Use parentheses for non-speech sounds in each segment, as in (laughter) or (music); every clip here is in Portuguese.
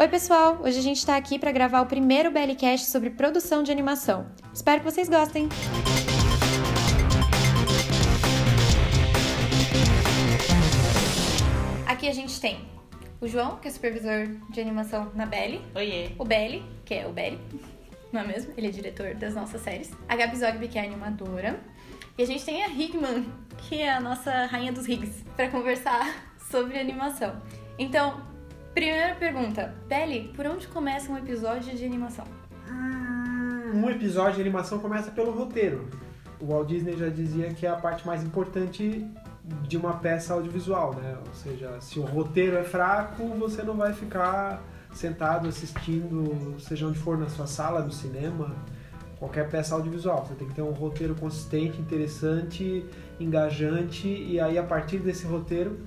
Oi, pessoal! Hoje a gente está aqui para gravar o primeiro BLcast sobre produção de animação. Espero que vocês gostem! Aqui a gente tem o João, que é supervisor de animação na Belly. Oiê. O Belly, que é o Belly, não é mesmo? Ele é diretor das nossas séries. A Gabi Zogby, que é animadora. E a gente tem a Higman, que é a nossa rainha dos rigs, para conversar (laughs) sobre animação. Então, primeira pergunta. Belly, por onde começa um episódio de animação? Hum, Um episódio de animação começa pelo roteiro. O Walt Disney já dizia que é a parte mais importante de uma peça audiovisual, né? Ou seja, se o roteiro é fraco, você não vai ficar sentado assistindo, seja onde for na sua sala, no cinema, qualquer peça audiovisual. Você tem que ter um roteiro consistente, interessante, engajante e aí a partir desse roteiro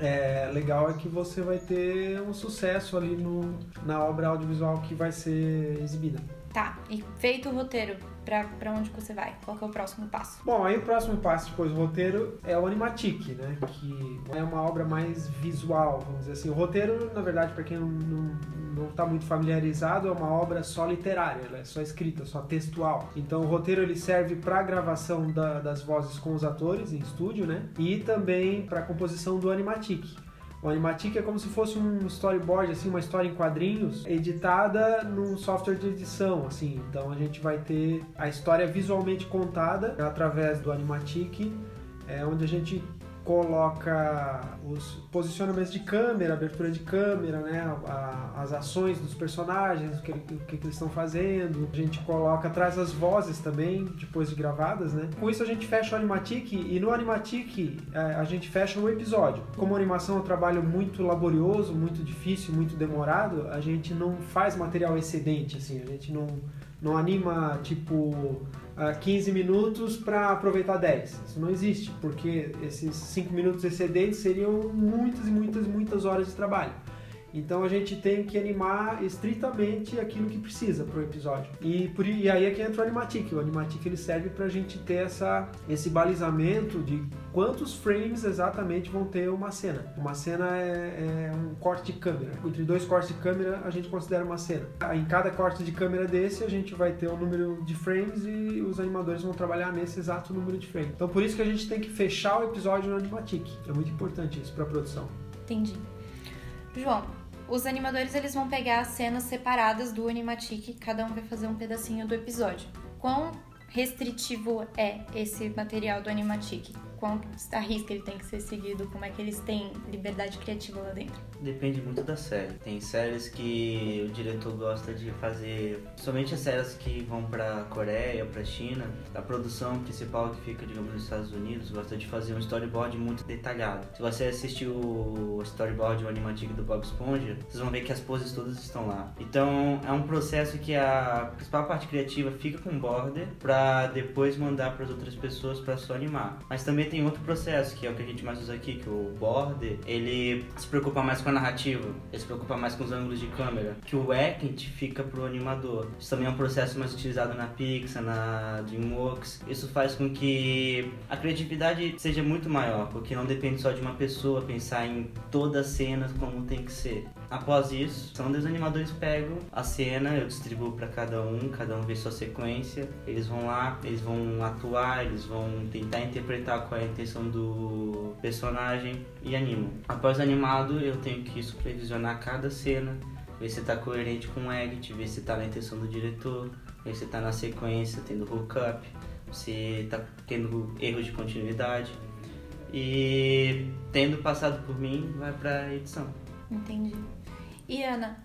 é, legal é que você vai ter um sucesso ali no, na obra audiovisual que vai ser exibida. Tá, e feito o roteiro, pra onde você vai? Qual é o próximo passo? Bom, aí o próximo passo depois do roteiro é o Animatic, né? Que é uma obra mais visual, vamos dizer assim. O roteiro, na verdade, para quem não, não, não tá muito familiarizado, é uma obra só literária, ela é só escrita, só textual. Então o roteiro ele serve para gravação da, das vozes com os atores em estúdio, né? E também para composição do Animatic. O Animatic é como se fosse um storyboard, assim, uma história em quadrinhos, editada num software de edição, assim. Então a gente vai ter a história visualmente contada através do Animatic, é, onde a gente coloca os posicionamentos de câmera, abertura de câmera, né, a- as ações dos personagens, o que, o que eles estão fazendo. A gente coloca, traz as vozes também, depois de gravadas, né. Com isso a gente fecha o Animatic e no Animatic é, a gente fecha o episódio. Como animação é um trabalho muito laborioso, muito difícil, muito demorado, a gente não faz material excedente, assim, a gente não, não anima, tipo, 15 minutos para aproveitar 10. Isso não existe, porque esses 5 minutos excedentes seriam muitas e muitas, muitas horas de trabalho. Então a gente tem que animar estritamente aquilo que precisa para o episódio. E, por, e aí é que entra o Animatic. O Animatic ele serve para a gente ter essa, esse balizamento de quantos frames exatamente vão ter uma cena. Uma cena é, é um corte de câmera. Entre dois cortes de câmera a gente considera uma cena. Em cada corte de câmera desse a gente vai ter um número de frames e os animadores vão trabalhar nesse exato número de frames. Então por isso que a gente tem que fechar o episódio no Animatic. É muito importante isso para a produção. Entendi. João, os animadores eles vão pegar as cenas separadas do Animatic, cada um vai fazer um pedacinho do episódio. Quão restritivo é esse material do Animatic? Quão a risca ele tem que ser seguido? Como é que eles têm liberdade criativa lá dentro? Depende muito da série. Tem séries que o diretor gosta de fazer, somente as séries que vão pra Coreia, pra China, a produção principal que fica, digamos, nos Estados Unidos, gosta de fazer um storyboard muito detalhado. Se você assistir o storyboard, o animatic do Bob Esponja, vocês vão ver que as poses todas estão lá. Então, é um processo que a principal parte criativa fica com o border pra depois mandar para as outras pessoas para só animar. Mas também tem outro processo, que é o que a gente mais usa aqui, que o border, ele se preocupa mais com a narrativa, ele se preocupa mais com os ângulos de câmera, que o Ekent fica pro animador. Isso também é um processo mais utilizado na Pixar, na DreamWorks. Isso faz com que a criatividade seja muito maior, porque não depende só de uma pessoa pensar em toda a cena como tem que ser. Após isso, são os animadores pegam a cena, eu distribuo para cada um, cada um vê sua sequência, eles vão lá, eles vão atuar, eles vão tentar interpretar qual é a intenção do personagem e animam. Após animado, eu tenho que supervisionar cada cena, ver se tá coerente com o edit, ver se tá na intenção do diretor, ver se tá na sequência, tendo hookup, se tá tendo erros de continuidade. E tendo passado por mim, vai pra edição. Entendi. E Ana,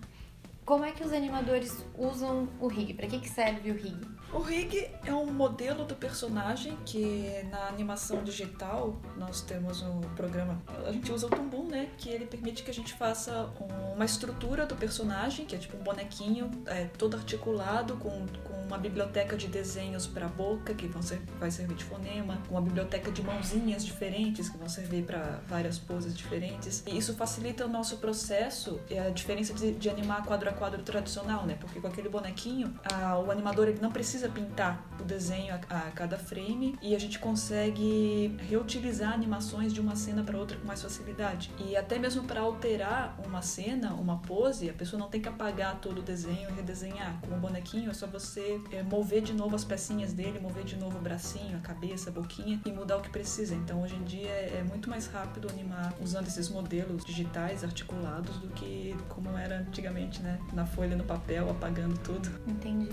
como é que os animadores usam o rig? Para que, que serve o rig? O rig é um modelo do personagem que na animação digital nós temos um programa. A gente usa o Tumbum, né? Que ele permite que a gente faça uma estrutura do personagem, que é tipo um bonequinho, é, todo articulado, com, com uma biblioteca de desenhos para a boca, que vão ser, vai servir de fonema, uma biblioteca de mãozinhas diferentes, que vão servir para várias poses diferentes. E isso facilita o nosso processo, é a diferença de, de animar quadro a quadro tradicional, né? Porque com aquele bonequinho, a, o animador ele não precisa pintar o desenho a, a cada frame e a gente consegue reutilizar animações de uma cena para outra com mais facilidade. E até mesmo para alterar uma cena, uma pose, a pessoa não tem que apagar todo o desenho e redesenhar. Com o bonequinho é só você é, mover de novo as pecinhas dele, mover de novo o bracinho, a cabeça, a boquinha e mudar o que precisa. Então hoje em dia é, é muito mais rápido animar usando esses modelos digitais articulados do que como era antigamente, né? Na folha, no papel, apagando tudo. Entendi.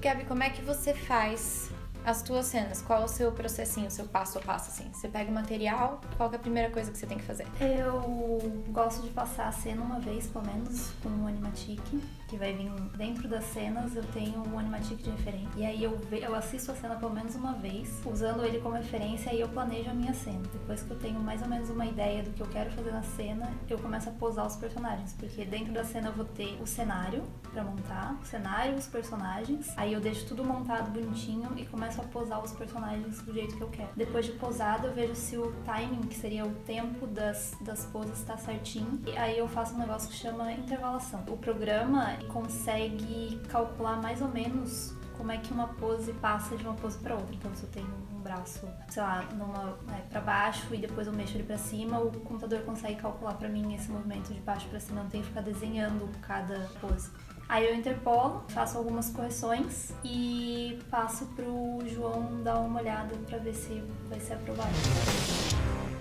Gabi, como é que você faz as tuas cenas? Qual é o seu processinho, o seu passo a passo, assim? Você pega o material, qual é a primeira coisa que você tem que fazer? Eu gosto de passar a cena uma vez, pelo menos, com um animatic, que vai vir dentro das cenas, eu tenho um animatic de referência. E aí eu, eu assisto a cena pelo menos uma vez, usando ele como referência, e eu planejo a minha cena. Depois que eu tenho mais ou menos uma ideia do que eu quero fazer na cena, eu começo a posar os personagens, porque dentro da cena eu vou ter o cenário pra montar, o cenário, os personagens. Aí eu deixo tudo montado bonitinho e começo a posar os personagens do jeito que eu quero. Depois de posado, eu vejo se o timing, que seria o tempo das, das poses, tá certinho. E aí eu faço um negócio que chama intervalação. O programa consegue calcular mais ou menos como é que uma pose passa de uma pose para outra. Então, se eu tenho um braço, sei lá, numa é, para baixo e depois eu mexo ele para cima, o computador consegue calcular para mim esse movimento de baixo para cima. Eu não tenho que ficar desenhando cada pose. Aí eu interpolo, faço algumas correções e passo pro João dar uma olhada para ver se vai ser aprovado.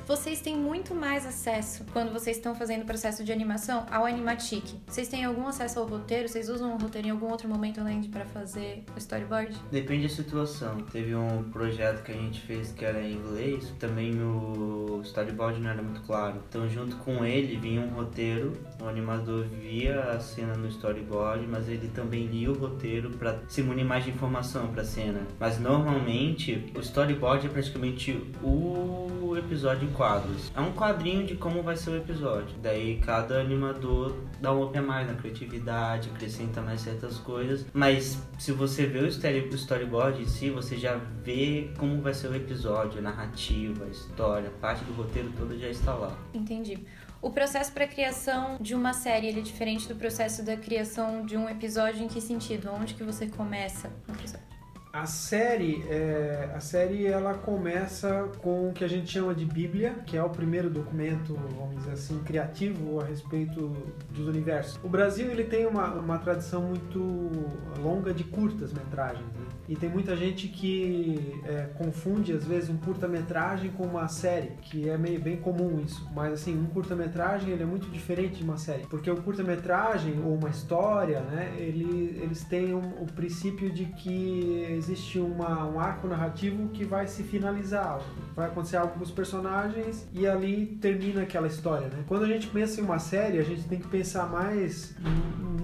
Vocês têm muito mais acesso, quando vocês estão fazendo o processo de animação, ao Animatic. Vocês têm algum acesso ao roteiro? Vocês usam o roteiro em algum outro momento além de para fazer o storyboard? Depende da situação. Teve um projeto que a gente fez que era em inglês, também o storyboard não era muito claro. Então, junto com ele vinha um roteiro, o animador via a cena no storyboard, mas ele também lia o roteiro para se munir mais de informação para a cena. Mas normalmente o storyboard é praticamente o episódio quadros. É um quadrinho de como vai ser o episódio. Daí cada animador dá um up a mais na criatividade, acrescenta mais certas coisas. Mas se você vê o story- o storyboard em si, você já vê como vai ser o episódio, a narrativa, a história, a parte do roteiro toda já está lá. Entendi. O processo para criação de uma série é diferente do processo da criação de um episódio em que sentido? Onde que você começa episódio? A série, é, a série ela começa com o que a gente chama de Bíblia, que é o primeiro documento, vamos dizer assim, criativo a respeito dos universos. O Brasil ele tem uma, uma tradição muito longa de curtas metragens, né? E tem muita gente que é, confunde às vezes um curta-metragem com uma série, que é meio bem comum isso. Mas assim, um curta-metragem ele é muito diferente de uma série, porque o curta-metragem ou uma história, né? Ele, eles têm um- o princípio de que existe uma, um arco narrativo que vai se finalizar, vai acontecer algo com os personagens e ali termina aquela história, né? Quando a gente pensa em uma série, a gente tem que pensar mais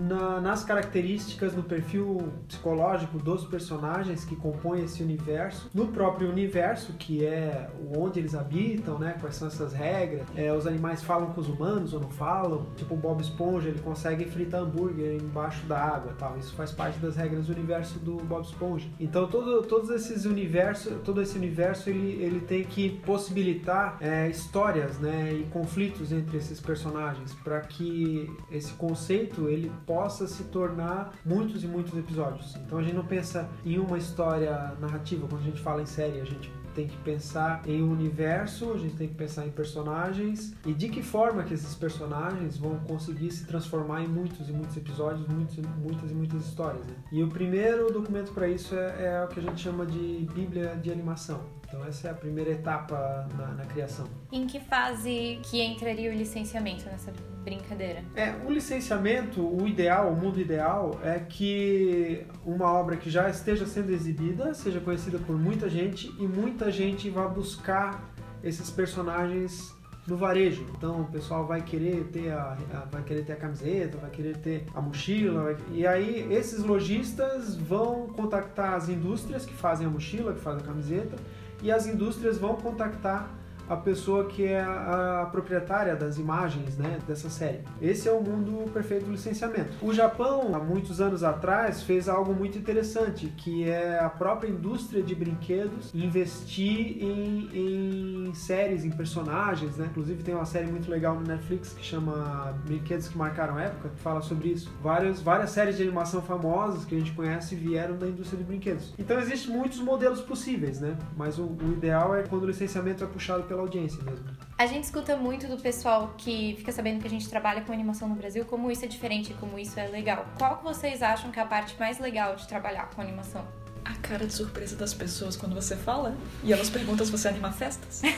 na- nas características, no perfil psicológico dos personagens que compõem esse universo, no próprio universo, que é onde eles habitam, né? Quais são essas regras? É, os animais falam com os humanos ou não falam? Tipo o Bob Esponja, ele consegue fritar hambúrguer embaixo da água, tal. Isso faz parte das regras do universo do Bob Esponja. Então todo, todos esses universos, todo esse universo, ele, ele tem que possibilitar é, histórias, né? E conflitos entre esses personagens para que esse conceito ele possa se tornar muitos e muitos episódios. Então a gente não pensa em uma história narrativa quando a gente fala em série, a gente tem que pensar em um universo, a gente tem que pensar em personagens e de que forma que esses personagens vão conseguir se transformar em muitos e muitos episódios, muitos, muitas e muitas histórias. Né? E o primeiro documento para isso é, é o que a gente chama de Bíblia de animação. Então essa é a primeira etapa na, na criação. Em que fase que entraria o licenciamento nessa brincadeira? É, o licenciamento, o ideal, o mundo ideal é que uma obra que já esteja sendo exibida seja conhecida por muita gente e muita gente vá buscar esses personagens no varejo. Então o pessoal vai querer ter a, a- vai querer ter a camiseta, vai querer ter a mochila, e aí esses lojistas vão contactar as indústrias que fazem a mochila, que fazem a camiseta, e as indústrias vão contactar a pessoa que é a, a proprietária das imagens né, dessa série. Esse é o mundo perfeito do licenciamento. O Japão, há muitos anos atrás, fez algo muito interessante, que é a própria indústria de brinquedos investir em, em séries, em personagens, né? Inclusive tem uma série muito legal no Netflix que chama Brinquedos que Marcaram Época, que fala sobre isso. Várias, várias séries de animação famosas que a gente conhece vieram da indústria de brinquedos. Então existem muitos modelos possíveis, né? Mas o, o ideal é quando o licenciamento é puxado pela audiência mesmo. A gente escuta muito do pessoal que fica sabendo que a gente trabalha com animação no Brasil, como isso é diferente, como isso é legal. Qual que vocês acham que é a parte mais legal de trabalhar com animação? A cara de surpresa das pessoas quando você fala e elas perguntam se você anima festas. (laughs)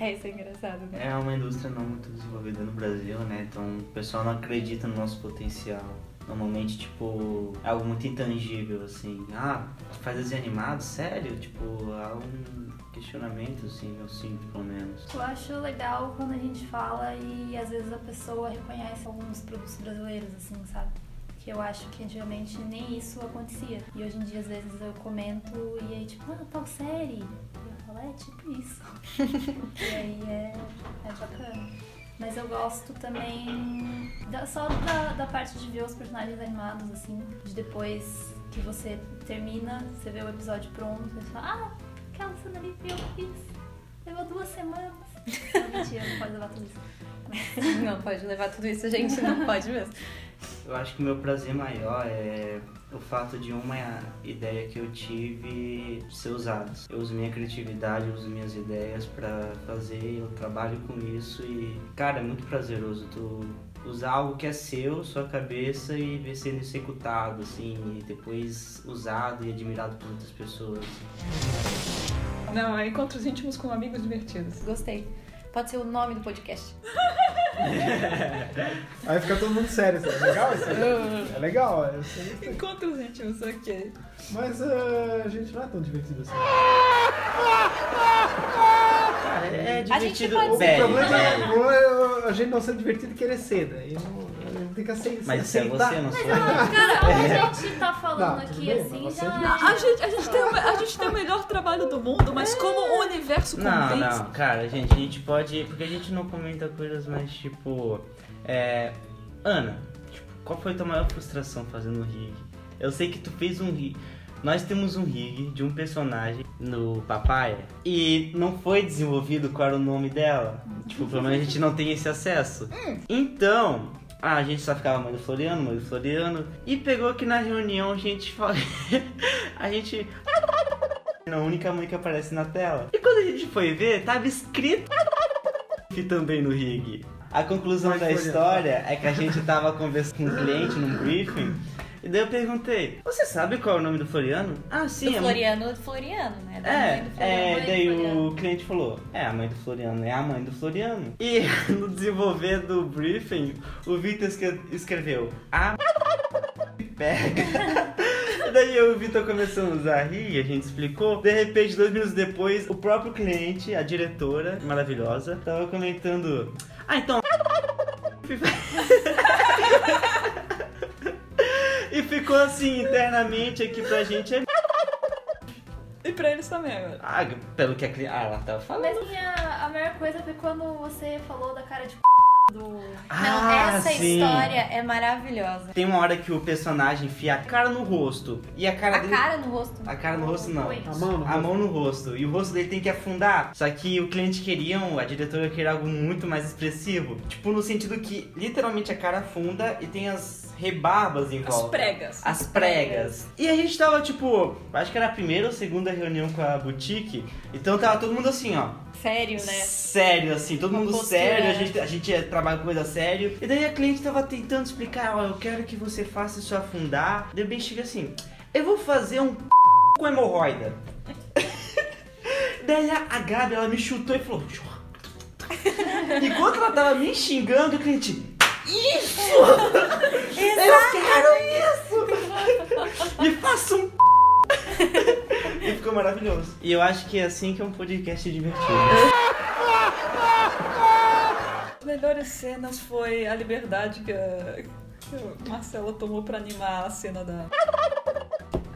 É, isso é engraçado, né? É uma indústria não muito desenvolvida no Brasil, né? Então o pessoal não acredita no nosso potencial. Normalmente, tipo, é algo muito intangível, assim. Ah, faz desenho animado? Sério? Tipo, há um questionamento, assim, eu sinto, pelo menos. Eu acho legal quando a gente fala e às vezes a pessoa reconhece alguns produtos brasileiros, assim, sabe? Que eu acho que antigamente nem isso acontecia. E hoje em dia, às vezes, eu comento e aí, tipo, ah, tal série. E eu falo, é tipo isso. (laughs) e aí é, é bacana. Mas eu gosto também da- só da, da parte de ver os personagens animados, assim, de depois que você termina, você vê o episódio pronto, você fala, ah, aquela cena ali que eu fiz. Levou duas semanas. (laughs) Não, mentira, não pode levar tudo isso. (laughs) Não pode levar tudo isso, gente, não pode mesmo. Eu acho que o meu prazer maior é o fato de uma ideia que eu tive ser usada. Eu uso minha criatividade, eu uso minhas ideias pra fazer, eu trabalho com isso e, cara, é muito prazeroso tu usar algo que é seu, sua cabeça e ver sendo executado, assim, e depois usado e admirado por outras pessoas. Não, é encontros íntimos com amigos divertidos. Gostei. Pode ser o nome do podcast. (laughs) Aí fica todo mundo sério, assim. É legal isso? aí? É legal, é. Encontros íntimos, ok. mas ah, a gente não é tão divertido assim. Cara, é A gente divertido, pode O ser. problema é é a gente não ser divertido e querer ser, né? E não, tem que aceitar. Mas isso é você, não sou eu. Cara, (laughs) a gente tá falando Não, aqui bem, assim já. é Não, a gente, a, gente tem, o- a gente tem o melhor trabalho do mundo, mas como o universo Não, compensa. não, cara, gente, a gente pode. Porque a gente não comenta coisas mais tipo. É. Ana, tipo, qual foi a tua maior frustração fazendo o rig? Eu sei que tu fez um rig. Nós temos um rig de um personagem no Papaya e não foi desenvolvido qual era o nome dela. Tipo, pelo menos a gente não tem esse acesso. Então, a gente só ficava mãe do Floriano, mãe do Floriano. E pegou que na reunião a gente fala. (laughs) a gente (laughs) a única mãe que aparece na tela. E quando a gente foi ver, tava escrito (laughs) também no rig. A conclusão Mas da história é que a gente tava conversando com um cliente num briefing. E daí eu perguntei, você sabe qual é o nome do Floriano? Ah, sim, do é Floriano do Floriano, né? Da é, mãe do Floriano. é, daí Floriano. o cliente falou, é, a mãe do Floriano é a mãe do Floriano. E (laughs) no desenvolver do briefing, o Victor escre- escreveu, a (laughs) pega. E daí eu e o Vitor começamos a rir, a gente explicou. De repente, dois minutos depois, o próprio cliente, a diretora maravilhosa, tava comentando, ah, então... (laughs) E ficou assim internamente aqui pra gente. é- E pra eles também agora. Ah, pelo que a criança. Ah, ela tava falando. Mas minha, a melhor coisa foi quando você falou da cara de do. Não, Ah, essa sim. história é maravilhosa. Tem uma hora que o personagem enfia a cara no rosto. E a cara A dele. cara no rosto. A cara no rosto não. A mão no A mão no rosto. E o rosto dele tem que afundar. Só que o cliente queria, a diretora queria algo muito mais expressivo. Tipo, no sentido que literalmente a cara afunda e tem as rebarbas em As volta. pregas. As pregas. E a gente tava, tipo, acho que era a primeira ou segunda reunião com a boutique. Então tava todo mundo assim, ó. Sério, né? Sério, assim, todo Uma mundo postura, sério, a né? gente, a gente trabalha com coisa sério. E daí a cliente tava tentando explicar, ó, eu quero que você faça isso afundar. Daí bem chega assim, eu vou fazer um (laughs) com hemorroida. (laughs) daí a, a Gabi, ela me chutou e falou... Enquanto ela tava me xingando, o cliente... Isso! (laughs) Eu quero isso! Me (laughs) faça um E ficou maravilhoso. E eu acho que é assim que é um podcast divertido. As melhores cenas foi a liberdade que a, que a Marcela tomou pra animar a cena da.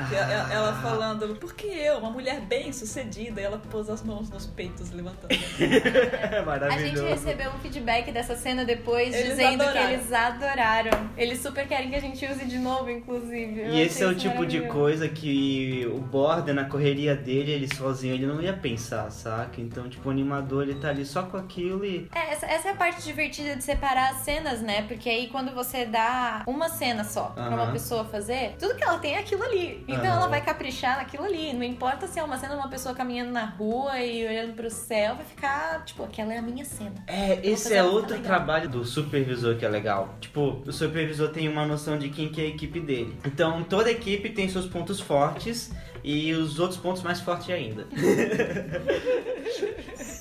Que ela, ela falando, por que eu, uma mulher bem sucedida? E ela pôs as mãos nos peitos levantando. É (laughs) A maravilhoso. gente recebeu um feedback dessa cena depois, Eles dizendo adoraram. que eles adoraram. Eles super querem que a gente use de novo, inclusive. Eu E esse é o tipo de coisa que o Border, na correria dele, ele sozinho, ele não ia pensar, saca? Então, tipo, o animador, ele tá ali só com aquilo e... É, essa, essa é a parte divertida de separar as cenas, né? Porque aí quando você dá uma cena só pra uma pessoa fazer, tudo que ela tem é aquilo ali. Então ela vai caprichar naquilo ali. Não importa se é uma cena de uma pessoa caminhando na rua e olhando pro céu, vai ficar, tipo, aquela é a minha cena. É, esse é outro legal. trabalho do supervisor que é legal. Tipo, o supervisor tem uma noção de quem que é a equipe dele. Então, toda equipe tem seus pontos fortes e os outros pontos mais fortes ainda. (laughs)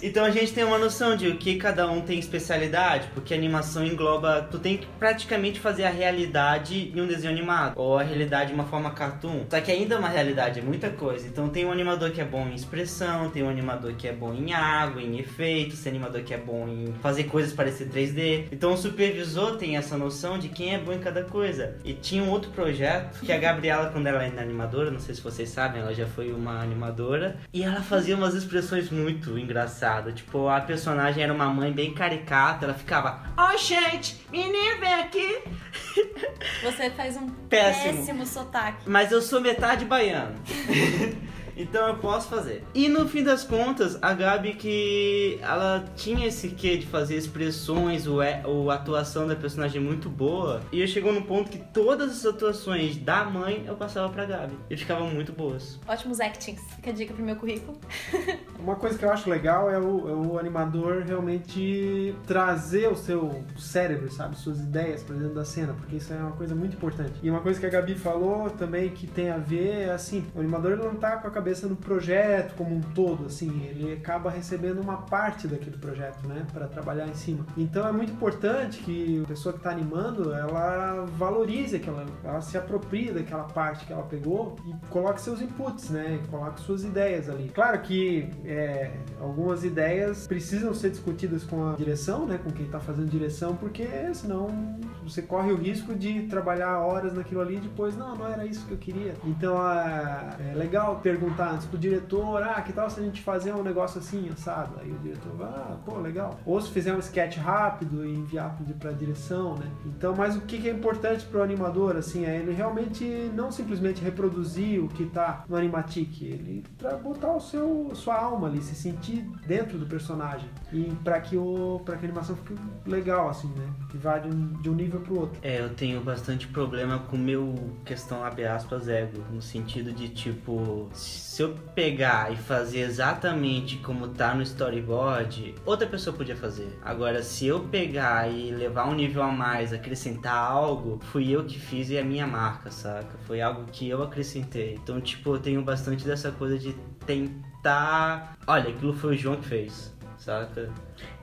então a gente tem uma noção de o que cada um tem especialidade, porque a animação engloba, tu tem que praticamente fazer a realidade em um desenho animado, ou a realidade de uma forma cartoon. Só que ainda é uma realidade, é muita coisa. Então tem um animador que é bom em expressão, tem um animador que é bom em água, em efeitos, tem animador que é bom em fazer coisas parecer 3D. Então o supervisor tem essa noção de quem é bom em cada coisa. E tinha um outro projeto que a Gabriela, quando ela era animadora, não sei se vocês sabem, ela já foi uma animadora, e ela fazia umas expressões muito engraçadas. Tipo, a personagem era uma mãe bem caricata, ela ficava, oi gente, menino vem aqui. Você faz um Péssimo. péssimo sotaque. Mas eu sou metade baiano. (laughs) então eu posso fazer. E no fim das contas, a Gabi que ela tinha esse quê de fazer expressões, o, é- o a atuação da personagem muito boa. E eu chegou no ponto que todas as atuações da mãe eu passava pra Gabi. E ficavam muito boas. Ótimos actings. Fica a dica pro meu currículo. (laughs) Uma coisa que eu acho legal é o, é o animador realmente trazer o seu cérebro, sabe? Suas ideias pra dentro da cena, porque isso é uma coisa muito importante. E uma coisa que a Gabi falou também que tem a ver é assim, o animador não tá com a cabeça no projeto como um todo, assim, ele acaba recebendo uma parte daquele projeto, né? Pra trabalhar em cima. Então é muito importante que a pessoa que tá animando, ela valorize aquela, ela se aproprie daquela parte que ela pegou e coloque seus inputs, né? Coloque suas ideias ali. Claro que é, algumas ideias precisam ser discutidas com a direção, né? Com quem tá fazendo direção, porque senão você corre o risco de trabalhar horas naquilo ali e depois, não, não era isso que eu queria. Então é legal perguntar antes pro diretor, ah, que tal se a gente fazer um negócio assim, assado? Aí o diretor vai, ah, pô, legal. Ou se fizer um sketch rápido e enviar pra direção, né? Então, mas o que é importante pro animador, assim, é ele realmente não simplesmente reproduzir o que tá no Animatic, ele botar o seu, sua alma ali, se sentir dentro do personagem. E pra que, o, pra que a animação fique legal, assim, né? Que vá de um, de um nível pro outro. É, eu tenho bastante problema com meu questão, abre aspas, ego. No sentido de, tipo, se eu pegar e fazer exatamente como tá no storyboard, outra pessoa podia fazer. Agora, se eu pegar e levar um nível a mais, acrescentar algo, fui eu que fiz e é a minha marca, saca? Foi algo que eu acrescentei. Então, tipo, eu tenho bastante dessa coisa de tentar. Olha, aquilo foi o João que fez, saca?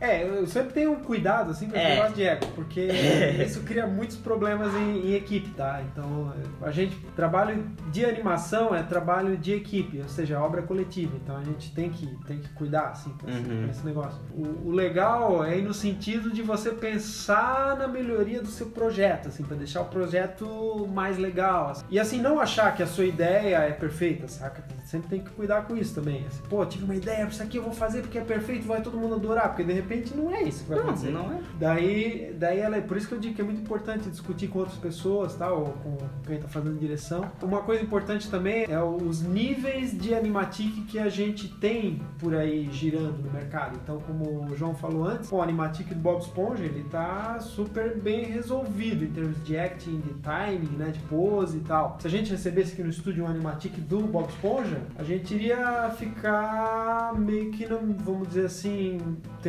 É, eu sempre tenho um cuidado assim com esse É. negócio de ego, porque (laughs) isso cria muitos problemas em, em equipe, tá? Então a gente trabalho de animação é trabalho de equipe, ou seja, obra coletiva. Então a gente tem que, tem que cuidar assim com esse, Uhum. esse negócio. O, o legal é ir no sentido de você pensar na melhoria do seu projeto, assim, para deixar o projeto mais legal. assim. E assim, não achar que a sua ideia é perfeita, saca? Sempre tem que cuidar com isso também. Assim, Pô, tive uma ideia, isso aqui eu vou fazer porque é perfeito, vai todo mundo adorar, porque de repente não é isso que vai Não, acontecer. não é. Daí, daí ela, por isso que eu digo que é muito importante discutir com outras pessoas, tá? Ou com quem tá fazendo direção. Uma coisa importante também é os níveis de animatic que a gente tem por aí girando no mercado. Então, como o João falou antes, o animatic do Bob Esponja, ele tá super bem resolvido em termos de acting, de timing, né, de pose e tal. Se a gente recebesse aqui no estúdio um animatic do Bob Esponja, a gente iria ficar meio que, não, vamos dizer assim,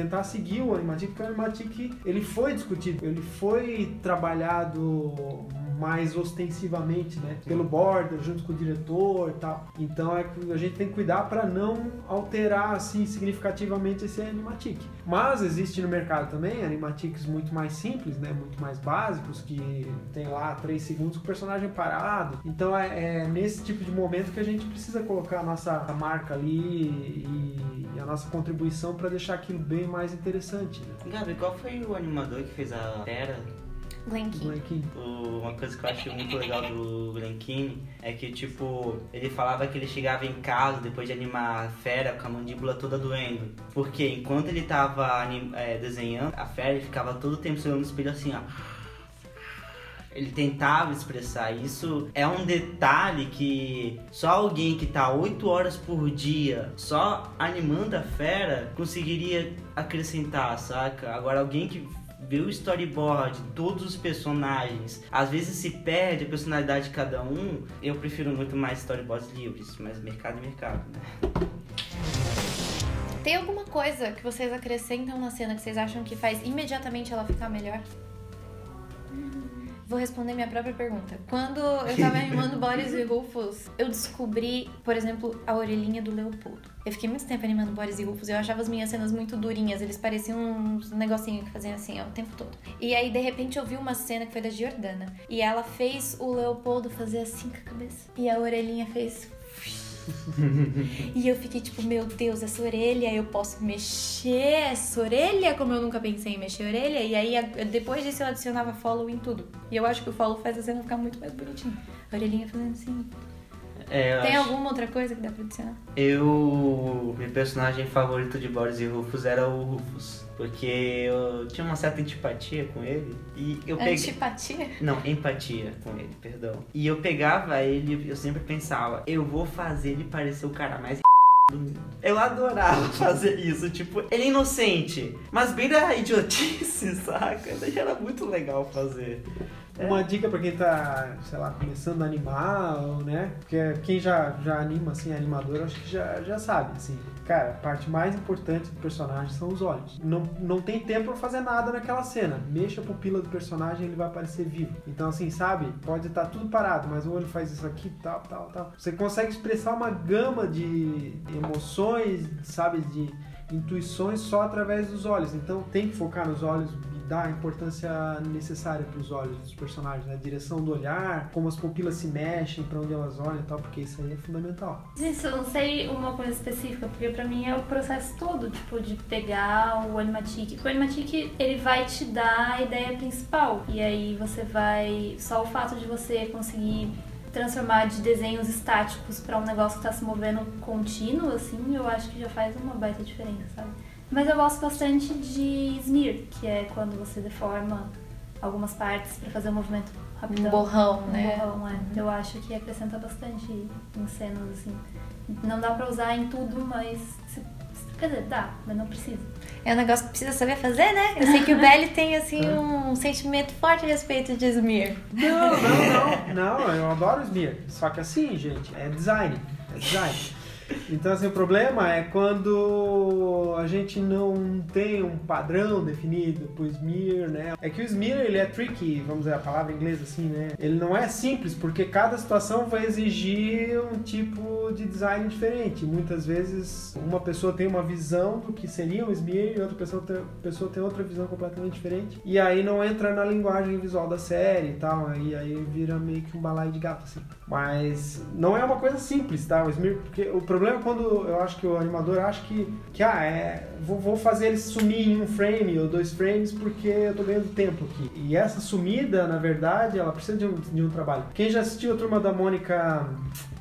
tentar seguir o Animatic, porque o Animatic ele foi discutido, ele foi trabalhado mais ostensivamente, né, pelo border, junto com o diretor e tal. Então é a gente tem que cuidar para não alterar assim significativamente esse animatic. Mas existe no mercado também animatics muito mais simples, né, muito mais básicos que tem lá 3 segundos com o personagem parado. Então é, é nesse tipo de momento que a gente precisa colocar a nossa marca ali e, e a nossa contribuição para deixar aquilo bem mais interessante. Né? Gabi, qual foi o animador que fez a Pera? Glen Keane. Glen Keane. O- Uma coisa que eu acho muito legal do Glen Keane é que, tipo, ele falava que ele chegava em casa depois de animar a fera com a mandíbula toda doendo. Porque enquanto ele tava é, desenhando a fera, ele ficava todo o tempo se olhando no espelho assim, ó. Ele tentava expressar isso. É um detalhe que só alguém que tá 8 horas por dia só animando a fera conseguiria acrescentar, saca? Agora alguém que vê o storyboard, todos os personagens, às vezes se perde a personalidade de cada um. Eu prefiro muito mais storyboards livres, mas mercado é mercado, né? Tem alguma coisa que vocês acrescentam na cena que vocês acham que faz imediatamente ela ficar melhor? Vou responder minha própria pergunta. Quando eu tava (laughs) animando Boris e Rufus, eu descobri, por exemplo, a orelhinha do Leopoldo. Eu fiquei muito tempo animando Boris e Rufus, eu achava as minhas cenas muito durinhas, eles pareciam uns negocinhos que faziam assim, ó, o tempo todo. E aí, de repente, eu vi uma cena que foi da Giordana, e ela fez o Leopoldo fazer assim com a cabeça. E a orelhinha fez (laughs) e eu fiquei tipo, meu Deus, essa orelha eu posso mexer essa orelha como eu nunca pensei em mexer a orelha. E aí depois disso eu adicionava follow em tudo. E eu acho que o follow faz a cena ficar muito mais bonitinha. A orelhinha fazendo assim. É, Tem acho- alguma outra coisa que dá pra adicionar? Eu. Meu personagem favorito de Boris e Rufus era o Rufus. Porque eu tinha uma certa antipatia com ele. E eu peguei. Antipatia? Não, empatia com ele, perdão. E eu pegava ele, eu sempre pensava, eu vou fazer ele parecer o cara mais (laughs) do mundo. Eu adorava (laughs) fazer isso, tipo, ele é inocente, mas bem da idiotice, (laughs) saca? Daí era muito legal fazer. Uma dica pra quem tá, sei lá, começando a animar, ou, né? Porque quem já, já anima, assim, animador, acho que já, já sabe, assim. Cara, a parte mais importante do personagem são os olhos. Não, não tem tempo pra fazer nada naquela cena. Mexa a pupila do personagem, ele vai aparecer vivo. Então, assim, sabe? Pode estar tudo parado, mas o olho faz isso aqui, tal, tal, tal. Você consegue expressar uma gama de emoções, sabe? De intuições só através dos olhos. Então, tem que focar nos olhos dar a importância necessária para os olhos dos personagens, né? A direção do olhar, como as pupilas se mexem, para onde elas olham e tal, porque isso aí é fundamental. Isso, eu não sei uma coisa específica, porque pra mim é o processo todo, tipo, de pegar o animatic. O animatic, ele vai te dar a ideia principal. E aí você vai... Só o fato de você conseguir transformar de desenhos estáticos pra um negócio que tá se movendo contínuo, assim, eu acho que já faz uma baita diferença, sabe? Mas eu gosto bastante de smear, que é quando você deforma algumas partes pra fazer um movimento rapidão. Um borrão, Um né? borrão, é. Eu acho que acrescenta bastante em cenas, assim. Não dá pra usar em tudo, mas. Quer dizer, dá, mas não precisa. É um negócio que precisa saber fazer, né? Eu sei que o Belly tem, assim, um sentimento forte a respeito de Smear. Não, não, não, (laughs) não, eu adoro smear. Só que assim, gente, é design. É design. Então, assim, o problema é quando a gente não tem um padrão definido pro smear, né? É que o smear, ele é tricky, vamos dizer a palavra em inglês assim, né? Ele não é simples, porque cada situação vai exigir um tipo de design diferente. Muitas vezes, uma pessoa tem uma visão do que seria um smear e outra pessoa tem, pessoa tem outra visão completamente diferente. E aí não entra na linguagem visual da série e tal, e aí vira meio que um balaio de gato, assim. Mas não é uma coisa simples, tá? O smear, porque o problema é quando eu acho que o animador acha que, que ah, é, vou, vou fazer ele sumir em um frame ou dois frames porque eu tô ganhando tempo aqui. E essa sumida, na verdade, ela precisa de um, de um trabalho. Quem já assistiu a turma da Mônica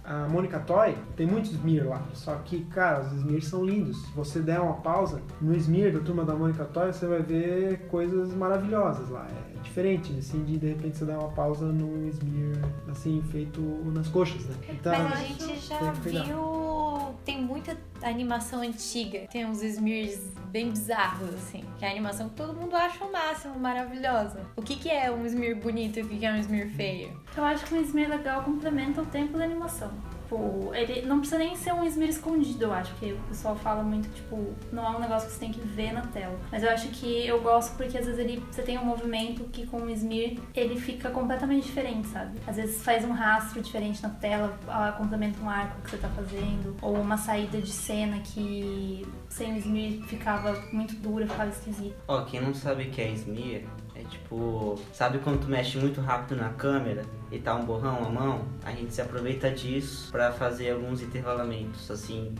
a Mônica Toy, tem muitos Smear lá. Só que, cara, os Smears são lindos. Se você der uma pausa no Smear da turma da Mônica Toy, você vai ver coisas maravilhosas lá. É diferente, assim, de de repente você dar uma pausa num Smear, assim, feito nas coxas, né? Então, Mas a gente já viu. Tem muita animação antiga. Tem uns Smears bem bizarros, assim. Que é a animação que todo mundo acha o máximo, maravilhosa. O que, que é um Smear bonito e o que, que é um Smear feio? Eu acho que um smear legal complementa o tempo da animação. Tipo, ele não precisa nem ser um smear escondido, eu acho, porque o pessoal fala muito, tipo, não é um negócio que você tem que ver na tela. Mas eu acho que eu gosto porque às vezes ele, você tem um movimento que com o smear ele fica completamente diferente, sabe? Às vezes faz um rastro diferente na tela, complementa um arco que você tá fazendo, ou uma saída de cena que sem o smear ficava muito dura, ficava esquisito. Ó, quem não sabe o que é smear, é tipo, sabe quando tu mexe muito rápido na câmera e tá um borrão à mão? A gente se aproveita disso pra fazer alguns intervalamentos, assim,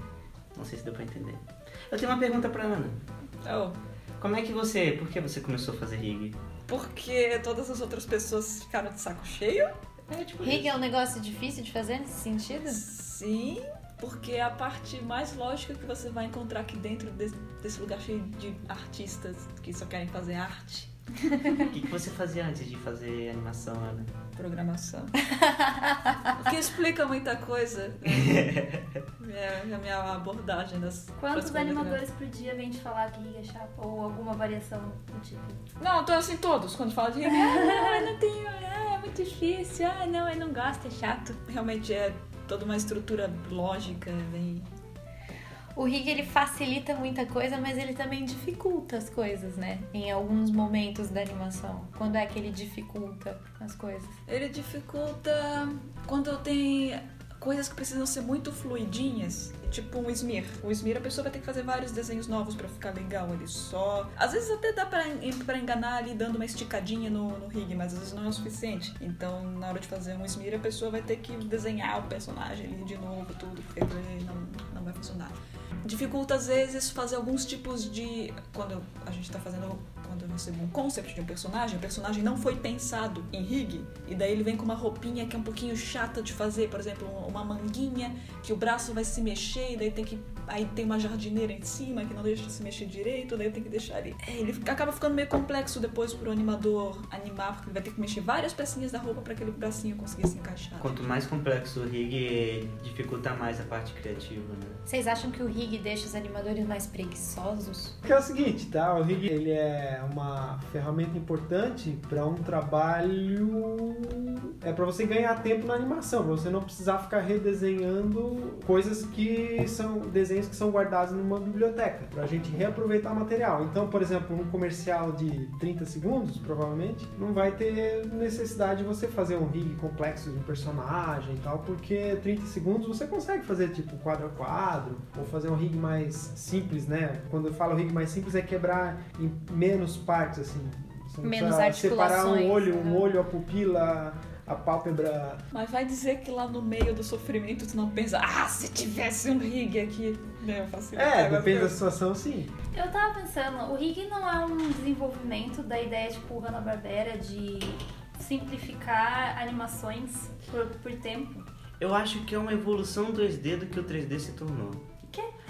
não sei se deu pra entender. Eu tenho uma pergunta pra Ana. Oh, Como é que você, por que você começou a fazer rig? porque todas as outras pessoas ficaram de saco cheio. É tipo Rig isso. é um negócio difícil de fazer nesse sentido? Sim, porque é a parte mais lógica que você vai encontrar aqui dentro desse, desse lugar cheio de artistas que só querem fazer arte, O que, que você fazia antes de fazer animação, Ana? programação. (laughs) o que explica muita coisa. (laughs) É a minha abordagem das Quantos animadores por dia vêm te falar que rig é chato? Ou alguma variação do tipo? Não, então assim, todos. Quando fala de rig, ah, não, eu não tenho. Ah, é muito difícil. Ah, não, eu não gosto, é chato. realmente é toda uma estrutura lógica, bem. O rig ele facilita muita coisa, mas ele também dificulta as coisas, né? Em alguns momentos da animação. Quando é que ele dificulta as coisas? Ele dificulta quando tem coisas que precisam ser muito fluidinhas, tipo um smear. O smear a pessoa vai ter que fazer vários desenhos novos pra ficar legal, ele só. Às vezes até dá pra enganar ali dando uma esticadinha no, no rig, mas às vezes não é o suficiente. Então, na hora de fazer um smear, a pessoa vai ter que desenhar o personagem ali de novo, tudo, porque não, não vai funcionar. Dificulta às vezes fazer alguns tipos de. Quando a gente tá fazendo. Quando eu recebo um concept de um personagem, o personagem não foi pensado em rig, e daí ele vem com uma roupinha que é um pouquinho chata de fazer, por exemplo, uma manguinha, que o braço vai se mexer, e daí tem que. Aí tem uma jardineira em cima que não deixa se mexer direito, daí tem que deixar ele. É, ele acaba ficando meio complexo depois pro animador animar, porque ele vai ter que mexer várias pecinhas da roupa para aquele bracinho conseguir se encaixar. Quanto mais complexo o rig, dificulta mais a parte criativa, né? Vocês acham que o rig deixa os animadores mais preguiçosos? Que é o seguinte, tá? O rig ele é uma ferramenta importante para um trabalho é para você ganhar tempo na animação, pra você não precisar ficar redesenhando coisas que são desenhos que são guardados numa biblioteca, pra gente reaproveitar material. Então, por exemplo, um comercial de 30 segundos, provavelmente, não vai ter necessidade de você fazer um rig complexo de um personagem e tal, porque 30 segundos você consegue fazer tipo quadro a quadro, ou fazer um rig mais simples, né? Quando eu falo rig mais simples é quebrar em menos partes assim. Você Menos precisa separar um articulações, olho, um né? olho, a pupila, a pálpebra. Mas vai dizer que lá no meio do sofrimento tu não pensa, ah, se tivesse um rig aqui, facilitava É, depende da coisas." situação, sim. Eu tava pensando, o rig não é um desenvolvimento da ideia tipo Hanna-Barbera de simplificar animações por, por tempo. Eu acho que é uma evolução 2D do que o 3D se tornou.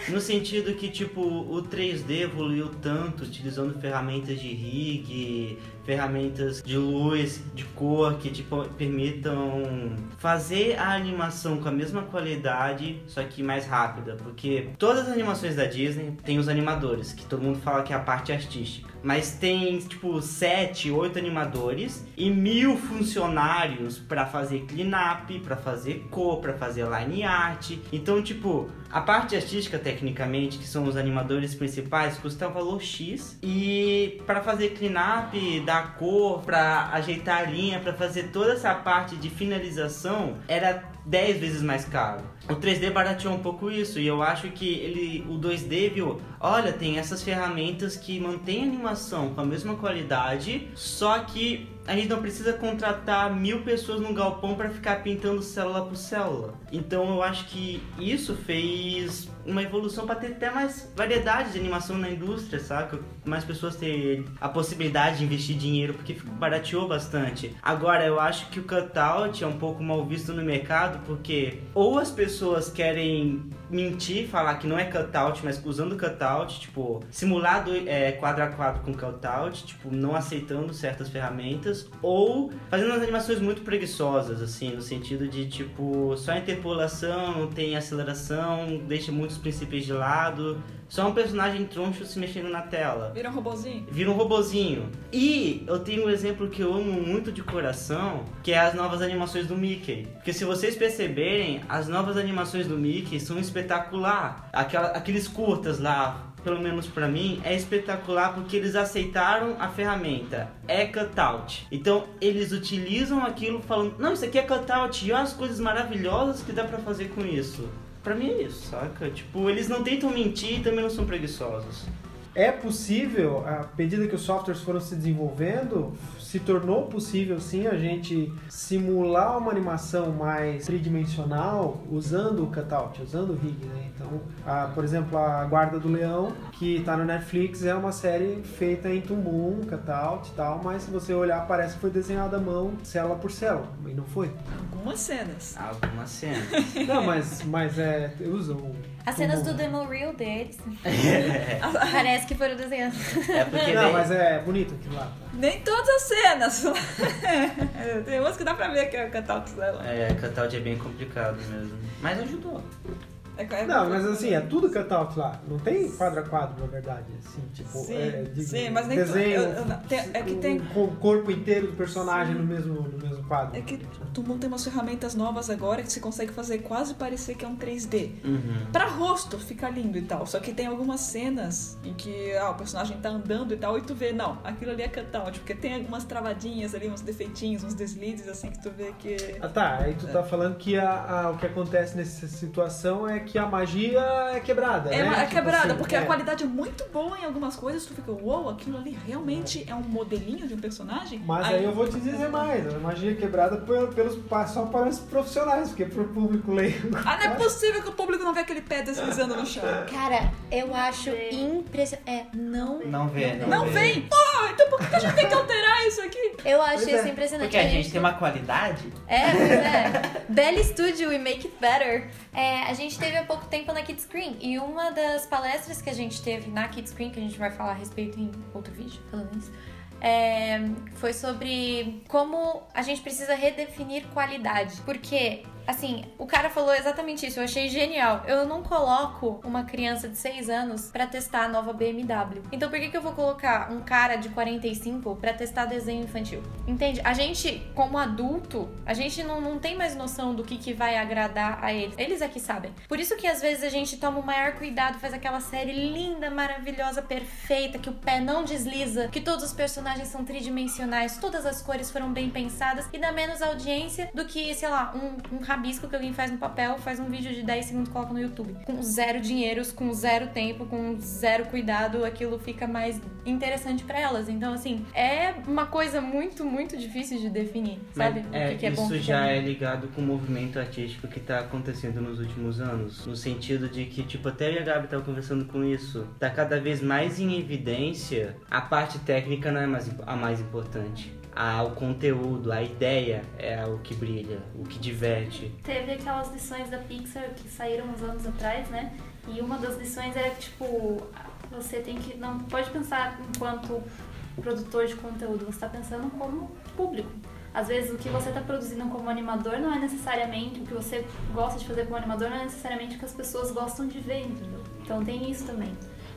No sentido que, tipo, o 3D evoluiu tanto, utilizando ferramentas de rig, ferramentas de luz, de cor, que, tipo, permitam fazer a animação com a mesma qualidade, só que mais rápida. Porque todas as animações da Disney tem os animadores, que todo mundo fala que é a parte artística. Mas tem, tipo, 7, 8 animadores e mil funcionários para fazer cleanup, para fazer cor, para fazer line art. Então, tipo, a parte artística, tecnicamente, que são os animadores principais, custa um valor X. E para fazer cleanup, dar cor, para ajeitar a linha, para fazer toda essa parte de finalização, era 10 vezes mais caro. O 3D barateou um pouco isso e eu acho que ele, o 2D viu, olha, tem essas ferramentas que mantêm a animação com a mesma qualidade, só que a gente não precisa contratar mil pessoas no galpão para ficar pintando célula por célula. Então eu acho que isso fez uma evolução para ter até mais variedade de animação na indústria, saca? Mais pessoas terem a possibilidade de investir dinheiro porque barateou bastante. Agora eu acho que o cutout é um pouco mal visto no mercado porque ou as pessoas querem mentir, falar que não é cutout, mas usando cutout, tipo, simular do, é, quadro a quadro com cutout, tipo, não aceitando certas ferramentas, ou fazendo umas animações muito preguiçosas, assim, no sentido de, tipo, só interpolação, não tem aceleração, deixa muitos princípios de lado, só um personagem troncho se mexendo na tela Vira um robozinho? vira um robozinho. E eu tenho um exemplo que eu amo muito de coração, que é as novas animações do Mickey. Porque se vocês perceberem, as novas animações do Mickey são espetacular. Aquela, aqueles curtas lá, pelo menos pra mim, é espetacular porque eles aceitaram a ferramenta. É cutout. Então eles utilizam aquilo falando, não, isso aqui é cutout, e olha as coisas maravilhosas que dá pra fazer com isso. Pra mim é isso, saca? Tipo, eles não tentam mentir e também não são preguiçosos. é possível, à medida que os softwares foram se desenvolvendo, se tornou possível sim a gente simular uma animação mais tridimensional usando o cutout, usando o rig, né? Então, a, por exemplo, a Guarda do Leão, que está no Netflix, é uma série feita em Toon cutout e tal, mas se você olhar parece que foi desenhada à mão, célula por célula, e não foi. Algumas cenas. Algumas cenas. Não, mas, mas é, usam As cenas do. Demo Reel deles (laughs) parece que foram desenhadas. É porque Não, daí- mas é bonito aquilo lá. Nem todas as cenas. (laughs) Tem umas que dá pra ver que é o cutout dela. É, cutout é bem complicado mesmo. Mas ajudou. É, é- Não, mas assim, é tudo cutout lá. Não tem quadro a quadro, na verdade. Assim, tipo, Sim, é, de- sim, mas nem desenho, tu- eu- eu- tem- é que tem- Com o corpo inteiro do personagem no mesmo, no mesmo quadro. É que o Tumblr tem umas ferramentas novas agora que você consegue fazer quase parecer que é um 3D. Uhum. Pra rosto fica lindo e tal. Só que tem algumas cenas em que ah, o personagem tá andando e tal, e tu vê, não, aquilo ali é cutout, porque tem algumas travadinhas ali, uns defeitinhos, uns deslizes, assim, que tu vê que. Ah tá, aí tu tá falando que a, a- o que acontece nessa situação é que a magia é quebrada, É, né? é Tipo quebrada, assim, porque é. a qualidade é muito boa em algumas coisas, tu fica, uou, aquilo ali realmente é um modelinho de um personagem? Mas aí eu vou te dizer mais, a magia é quebrada por- pelos, só para os profissionais, porque pro público leigo. Ah, não é possível que o público não vê aquele pé deslizando no chão. Cara, eu acho impressionante. É, não. Não vê, não, Não vem! Pô, então por que a gente tem que alterar isso aqui? Eu acho Pois é. isso impressionante. Porque a gente tem uma qualidade. É, pois é. Bell Studio e Make It Better. É, a gente teve há pouco tempo na Kids Screen e uma das palestras que a gente teve na Kids Screen, que a gente vai falar a respeito em outro vídeo, falando isso, é, foi sobre como a gente precisa redefinir qualidade. Porque, assim, o cara falou exatamente isso, eu achei genial. Eu não coloco uma criança de 6 anos pra testar a nova BMW. Então por que, que eu vou colocar um cara de 45 pra testar desenho infantil? Entende? A gente, como adulto, a gente não, não tem mais noção do que, que vai agradar a eles. Eles é que sabem. Por isso que às vezes a gente toma o maior cuidado, faz aquela série linda, maravilhosa, perfeita, que o pé não desliza, que todos os personagens são tridimensionais, todas as cores foram bem pensadas e dá menos audiência do que, sei lá, um, um rabisco que alguém faz no papel, faz um vídeo de 10 segundos e coloca no YouTube. Com zero dinheiros, com zero tempo, com zero cuidado, aquilo fica mais interessante pra elas. Então, assim, é uma coisa muito, muito difícil de definir, sabe? Mas, é, o que, que é isso bom, o que que já é é ligado com o movimento artístico que tá acontecendo nos últimos anos. No sentido de que, tipo, até eu e a Gabi tava conversando com isso. Tá cada vez mais em evidência. A parte técnica não é mais, a mais importante. O conteúdo, a ideia é o que brilha, o que diverte. Teve aquelas lições da Pixar que saíram uns anos atrás, né? E uma das lições era tipo, você tem que. Não pode pensar enquanto produtor de conteúdo, você está pensando como público. Às vezes o que você está produzindo como animador não é necessariamente o que você gosta de fazer como animador, não é necessariamente o que as pessoas gostam de ver, entendeu? Então tem isso também.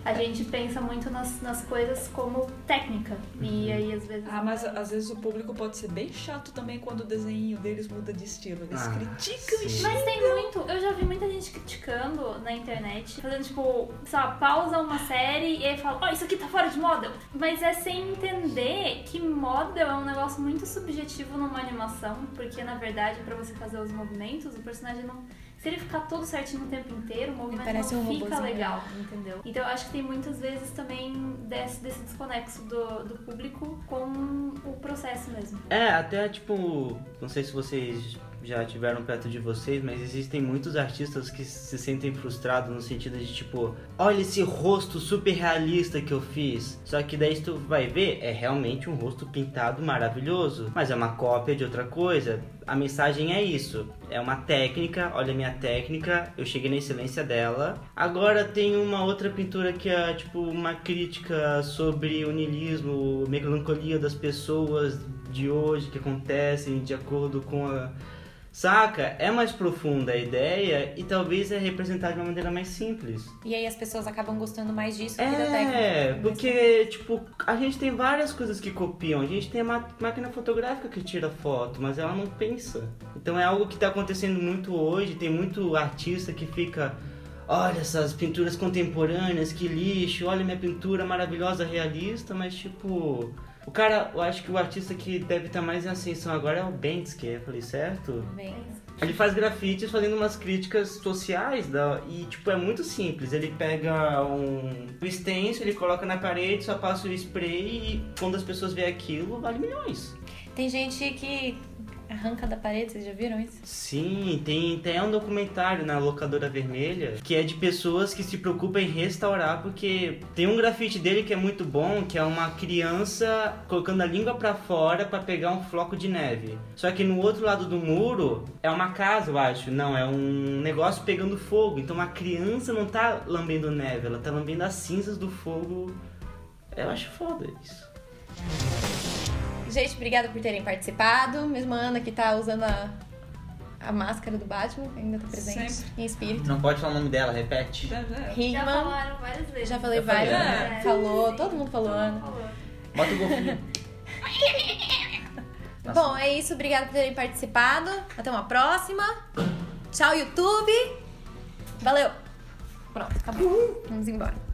A gente pensa muito nas, nas coisas como técnica. E aí às vezes. Ah, mas às vezes o público pode ser bem chato também quando o desenho deles muda de estilo. Eles Ah, criticam e sim. Mas tem muito, eu já vi muita gente criticando na internet, fazendo tipo, sei lá, pausa uma série e aí fala, ó, isso aqui tá fora de model. Mas é sem entender que model é um negócio muito subjetivo numa animação, porque na verdade, pra você fazer os movimentos, o personagem não. Se ele ficar todo certinho o tempo inteiro, o movimento parece não um fica legal, entendeu? Então eu acho que tem muitas vezes também desse, desse desconexo do, do público com o processo mesmo. É, até tipo, não sei se vocês já tiveram perto de vocês, mas existem muitos artistas que se sentem frustrados no sentido de tipo, olha esse rosto super realista que eu fiz. Só que daí tu vai ver, é realmente um rosto pintado maravilhoso, mas é uma cópia de outra coisa. A mensagem é isso, é uma técnica, olha a minha técnica, eu cheguei na excelência dela. Agora tem uma outra pintura que é tipo uma crítica sobre o niilismo, melancolia das pessoas de hoje que acontecem de acordo com a. Saca? É mais profunda a ideia e talvez é representada de uma maneira mais simples. E aí as pessoas acabam gostando mais disso do que da técnica. É, porque, tipo, a gente tem várias coisas que copiam. A gente tem a máquina fotográfica que tira foto, mas ela não pensa. Então é algo que tá acontecendo muito hoje. Tem muito artista que fica. Olha essas pinturas contemporâneas, que lixo. Olha minha pintura maravilhosa, realista, mas tipo. O cara, eu acho que o artista que deve estar mais em ascensão agora é o Banksy, eu falei certo? Bem, Ele faz grafites fazendo umas críticas sociais da, e, tipo, é muito simples. Ele pega um o stencil, ele coloca na parede, só passa o spray e quando as pessoas veem aquilo, vale milhões. Tem gente que arranca da parede, vocês já viram isso? Sim, tem até um documentário na locadora vermelha que é de pessoas que se preocupam em restaurar porque tem um grafite dele que é muito bom, que é uma criança colocando a língua pra fora pra pegar um floco de neve. Só que no outro lado do muro é uma casa, eu acho. Não, é um negócio pegando fogo. Então a criança não tá lambendo neve, ela tá lambendo as cinzas do fogo. Eu acho foda isso. Gente, obrigada por terem participado. Mesmo a Ana que tá usando a, a máscara do Batman, ainda tá presente Sempre. em espírito. Não pode falar o nome dela, repete. Já, já. Já falaram várias vezes. já falei várias. né? Falou, Sim. todo mundo falou, Ana. Falou. Bota o golfinho. (laughs) Bom, é isso. Obrigada por terem participado. Até uma próxima. Tchau, YouTube. Valeu. Pronto, acabou. Vamos embora.